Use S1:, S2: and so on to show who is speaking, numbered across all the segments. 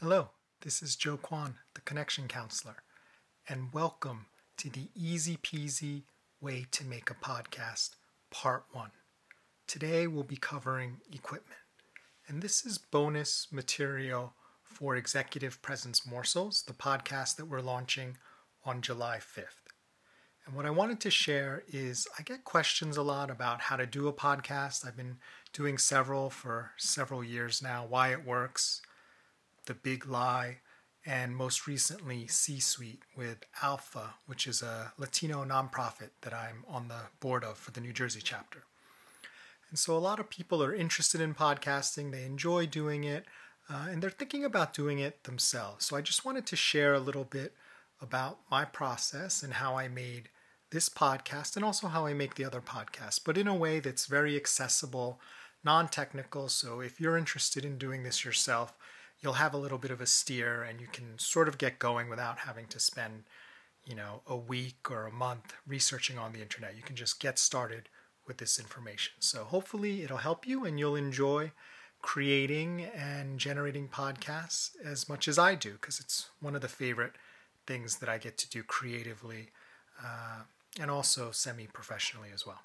S1: Hello, this is Joe Kwan, the Connection Counselor, and welcome to the Easy Peasy Way to Make a Podcast, Part 1. Today we'll be covering equipment, and this is bonus material for Executive Presence Morsels, the podcast that we're launching on July 5th. And what I wanted to share is I get questions a lot about how to do a podcast. I've been doing several for several years now, why it works the Big Lie, and most recently C Suite with ALPFA, which is a Latino nonprofit that I'm on the board of for the New Jersey chapter. And so a lot of people are interested in podcasting, they enjoy doing it, uh, and they're thinking about doing it themselves. So I just wanted to share a little bit about my process and how I made this podcast and also how I make the other podcasts, but in a way that's very accessible, non technical. So if you're interested in doing this yourself, you'll have a little bit of a steer and you can sort of get going without having to spend, you know, a week or a month researching on the internet. You can just get started with this information. So hopefully it'll help you and you'll enjoy creating and generating podcasts as much as I do because it's one of the favorite things that I get to do creatively uh, and also semi professionally as well.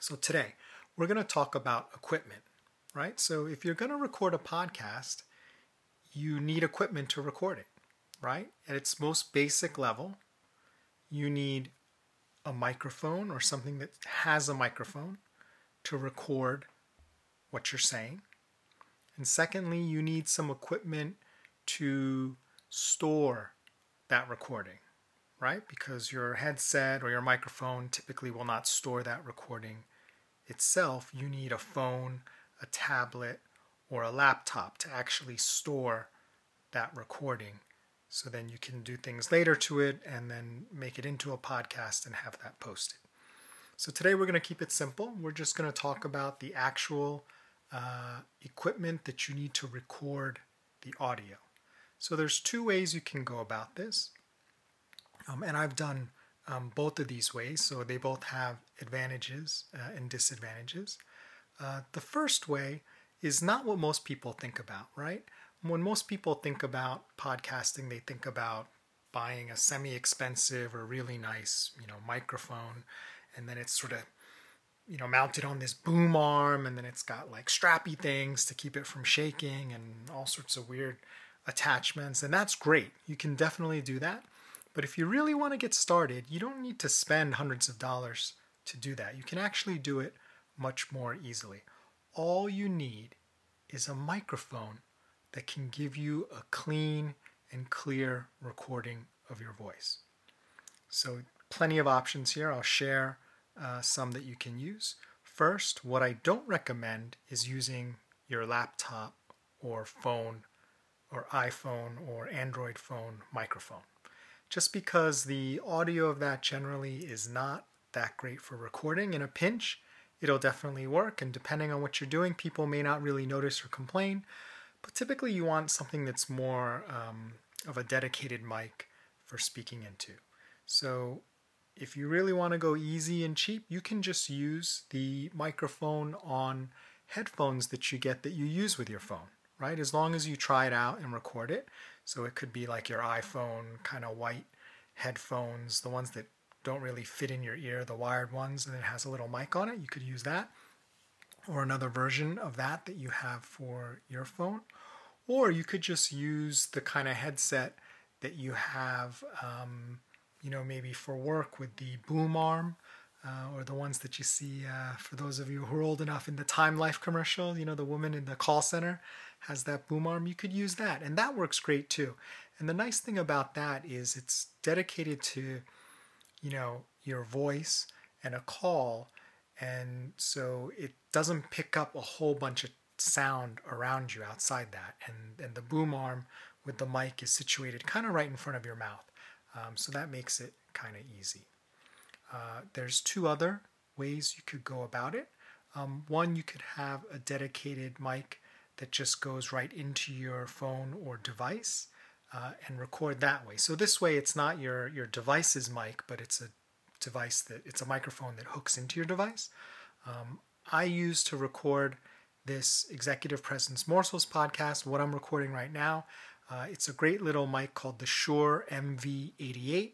S1: So today we're going to talk about equipment right? So if you're going to record a podcast, you need equipment to record it, right? At its most basic level, you need a microphone or something that has a microphone to record what you're saying. And secondly, you need some equipment to store that recording, right? Because your headset or your microphone typically will not store that recording itself. You need a phone a tablet or a laptop to actually store that recording. So then you can do things later to it and then make it into a podcast and have that posted. So today we're going to keep it simple. We're just going to talk about the actual uh, equipment that you need to record the audio. So there's two ways you can go about this. Um, and I've done um, both of these ways, so they both have advantages uh, and disadvantages. Uh, the first way is not what most people think about, right? When most people think about podcasting, they think about buying a semi-expensive or really nice, you know, microphone, and then it's sort of, you know, mounted on this boom arm, and then it's got like strappy things to keep it from shaking, and all sorts of weird attachments, and that's great. You can definitely do that. But if you really want to get started, you don't need to spend hundreds of dollars to do that. You can actually do it much more easily. All you need is a microphone that can give you a clean and clear recording of your voice. So, plenty of options here. I'll share uh, some that you can use. First, what I don't recommend is using your laptop or phone or iPhone or Android phone microphone. Just because the audio of that generally is not that great for recording in a pinch, it'll definitely work. And depending on what you're doing, people may not really notice or complain. But typically, you want something that's more um, of a dedicated mic for speaking into. So, if you really want to go easy and cheap, you can just use the microphone on headphones that you get that you use with your phone, right? As long as you try it out and record it. So, it could be like your iPhone kind of white headphones, the ones that don't really fit in your ear, the wired ones, and it has a little mic on it. You could use that, or another version of that that you have for your phone. Or you could just use the kind of headset that you have, um, you know, maybe for work with the boom arm. Uh, or the ones that you see uh, for those of you who are old enough in the Time Life commercial, you know, the woman in the call center has that boom arm. You could use that, and that works great too. And the nice thing about that is it's dedicated to you know, your voice and a call. And so it doesn't pick up a whole bunch of sound around you outside that. And, and the boom arm with the mic is situated kind of right in front of your mouth. Um, so that makes it kind of easy. Uh, there's two other ways you could go about it. Um, one, you could have a dedicated mic that just goes right into your phone or device uh, and record that way. So this way, it's not your your device's mic, but it's a device that it's a microphone that hooks into your device. Um, I use to record this Executive Presence Morsels podcast, what I'm recording right now. Uh, it's a great little mic called the Shure MV88,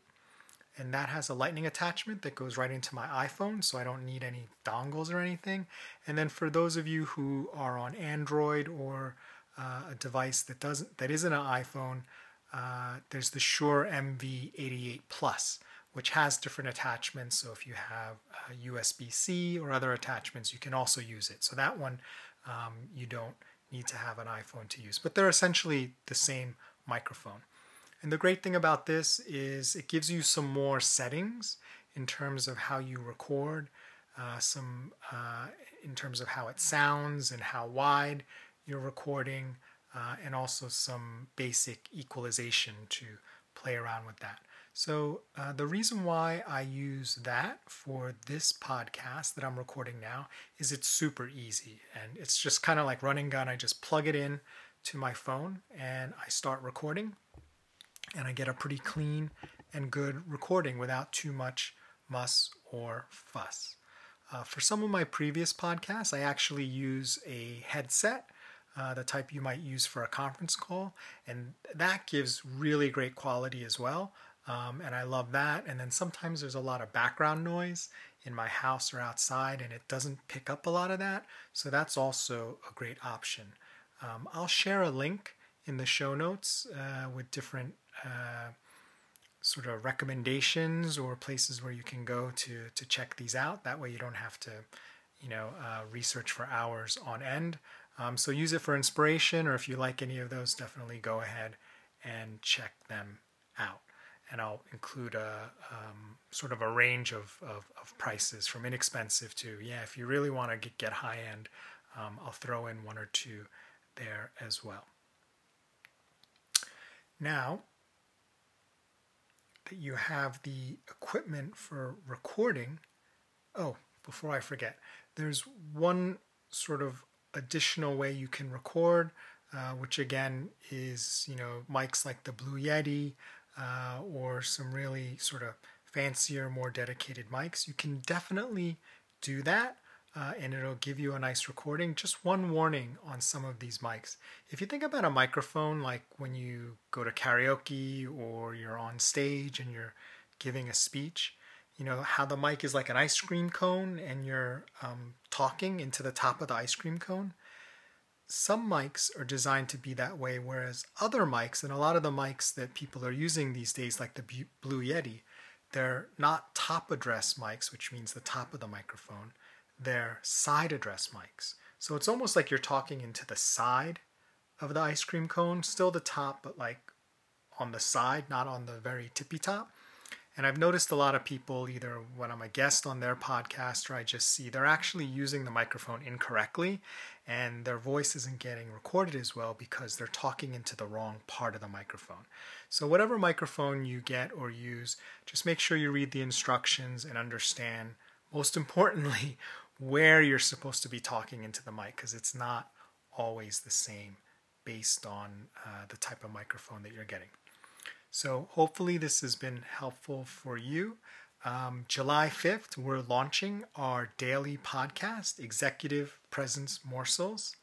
S1: and that has a lightning attachment that goes right into my iPhone, so I don't need any dongles or anything. And then for those of you who are on Android or uh, a device that doesn't that isn't an iPhone, uh, there's the Shure MV88 Plus, which has different attachments. So if you have USB-C or other attachments, you can also use it. So that one um, you don't need to have an iPhone to use, but they're essentially the same microphone. And the great thing about this is it gives you some more settings in terms of how you record, uh, some uh, in terms of how it sounds and how wide you're recording, uh, and also some basic equalization to play around with that. So, uh, the reason why I use that for this podcast that I'm recording now is it's super easy and it's just kind of like running gun. I just plug it in to my phone and I start recording, and I get a pretty clean and good recording without too much muss or fuss. Uh, for some of my previous podcasts, I actually use a headset uh, the type you might use for a conference call. And that gives really great quality as well. Um, and I love that. And then sometimes there's a lot of background noise in my house or outside, and it doesn't pick up a lot of that. So that's also a great option. Um, I'll share a link in the show notes uh, with different uh, sort of recommendations or places where you can go to to check these out. That way, you don't have to, you know, uh, research for hours on end. Um, so use it for inspiration, or if you like any of those, definitely go ahead and check them out. And I'll include a um, sort of a range of, of, of, prices from inexpensive to, yeah, if you really want to get, get high end, um, I'll throw in one or two there as well. Now that you have the equipment for recording, oh, before I forget, there's one sort of additional way you can record, uh, which again is you know mics like the Blue Yeti uh, or some really sort of fancier, more dedicated mics. You can definitely do that. Uh, and it'll give you a nice recording. Just one warning on some of these mics. If you think about a microphone, like when you go to karaoke or you're on stage and you're giving a speech, you know how the mic is like an ice cream cone and you're um, talking into the top of the ice cream cone. Some mics are designed to be that way whereas other mics and a lot of the mics that people are using these days like the blue yeti they're not top address mics which means the top of the microphone. They're side address mics. So it's almost like you're talking into the side of the ice cream cone. Still the top but like on the side not on the very tippy top and I've noticed a lot of people, either when I'm a guest on their podcast or I just see they're actually using the microphone incorrectly and their voice isn't getting recorded as well because they're talking into the wrong part of the microphone. So, whatever microphone you get or use, just make sure you read the instructions and understand, most importantly, where you're supposed to be talking into the mic because it's not always the same based on uh, the type of microphone that you're getting. So hopefully this has been helpful for you. Um, July 5th, we're launching our daily podcast, Executive Presence Morsels.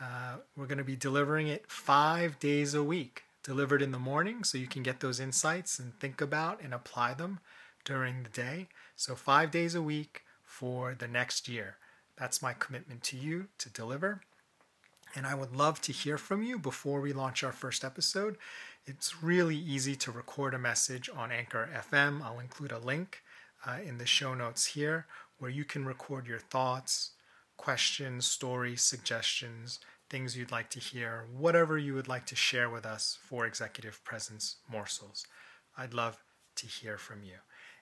S1: Uh, we're going to be delivering it five days a week, delivered in the morning so you can get those insights and think about and apply them during the day. So, five days a week for the next year. That's my commitment to you to deliver. And I would love to hear from you before we launch our first episode. It's really easy to record a message on Anchor FM. I'll include a link uh, in the show notes here where you can record your thoughts, questions, stories, suggestions, things you'd like to hear, whatever you would like to share with us for Executive Presence Morsels. I'd love to hear from you.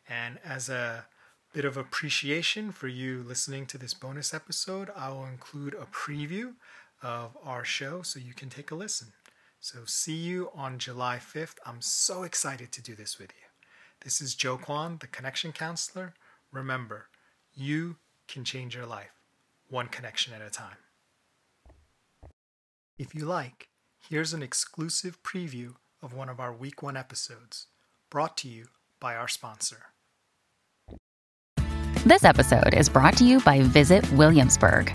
S1: And as a bit of appreciation for you listening to this bonus episode, I will include a preview of our show so you can take a listen. So, see you on July 5th. I'm so excited to do this with you. This is Joe Kwan, the Connection Counselor. Remember, you can change your life one connection at a time. If you like, here's an exclusive preview of one of our week one episodes, brought to you by our sponsor.
S2: This episode is brought to you by Visit Williamsburg.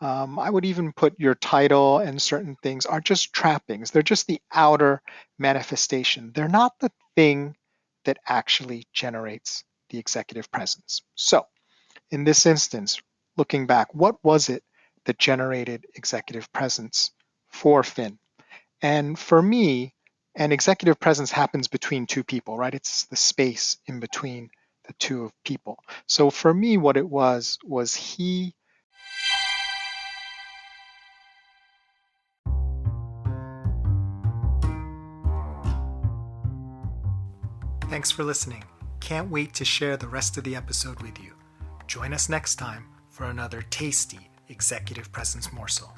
S1: um, I would even put your title and certain things are just trappings. They're just the outer manifestation. They're not the thing that actually generates the executive presence. So, in this instance, looking back, what was it that generated executive presence for Finn? And for me, an executive presence happens between two people, right? It's the space in between the two of people. So for me, what it was, was he Thanks for listening. Can't wait to share the rest of the episode with you. Join us next time for another tasty executive presence morsel.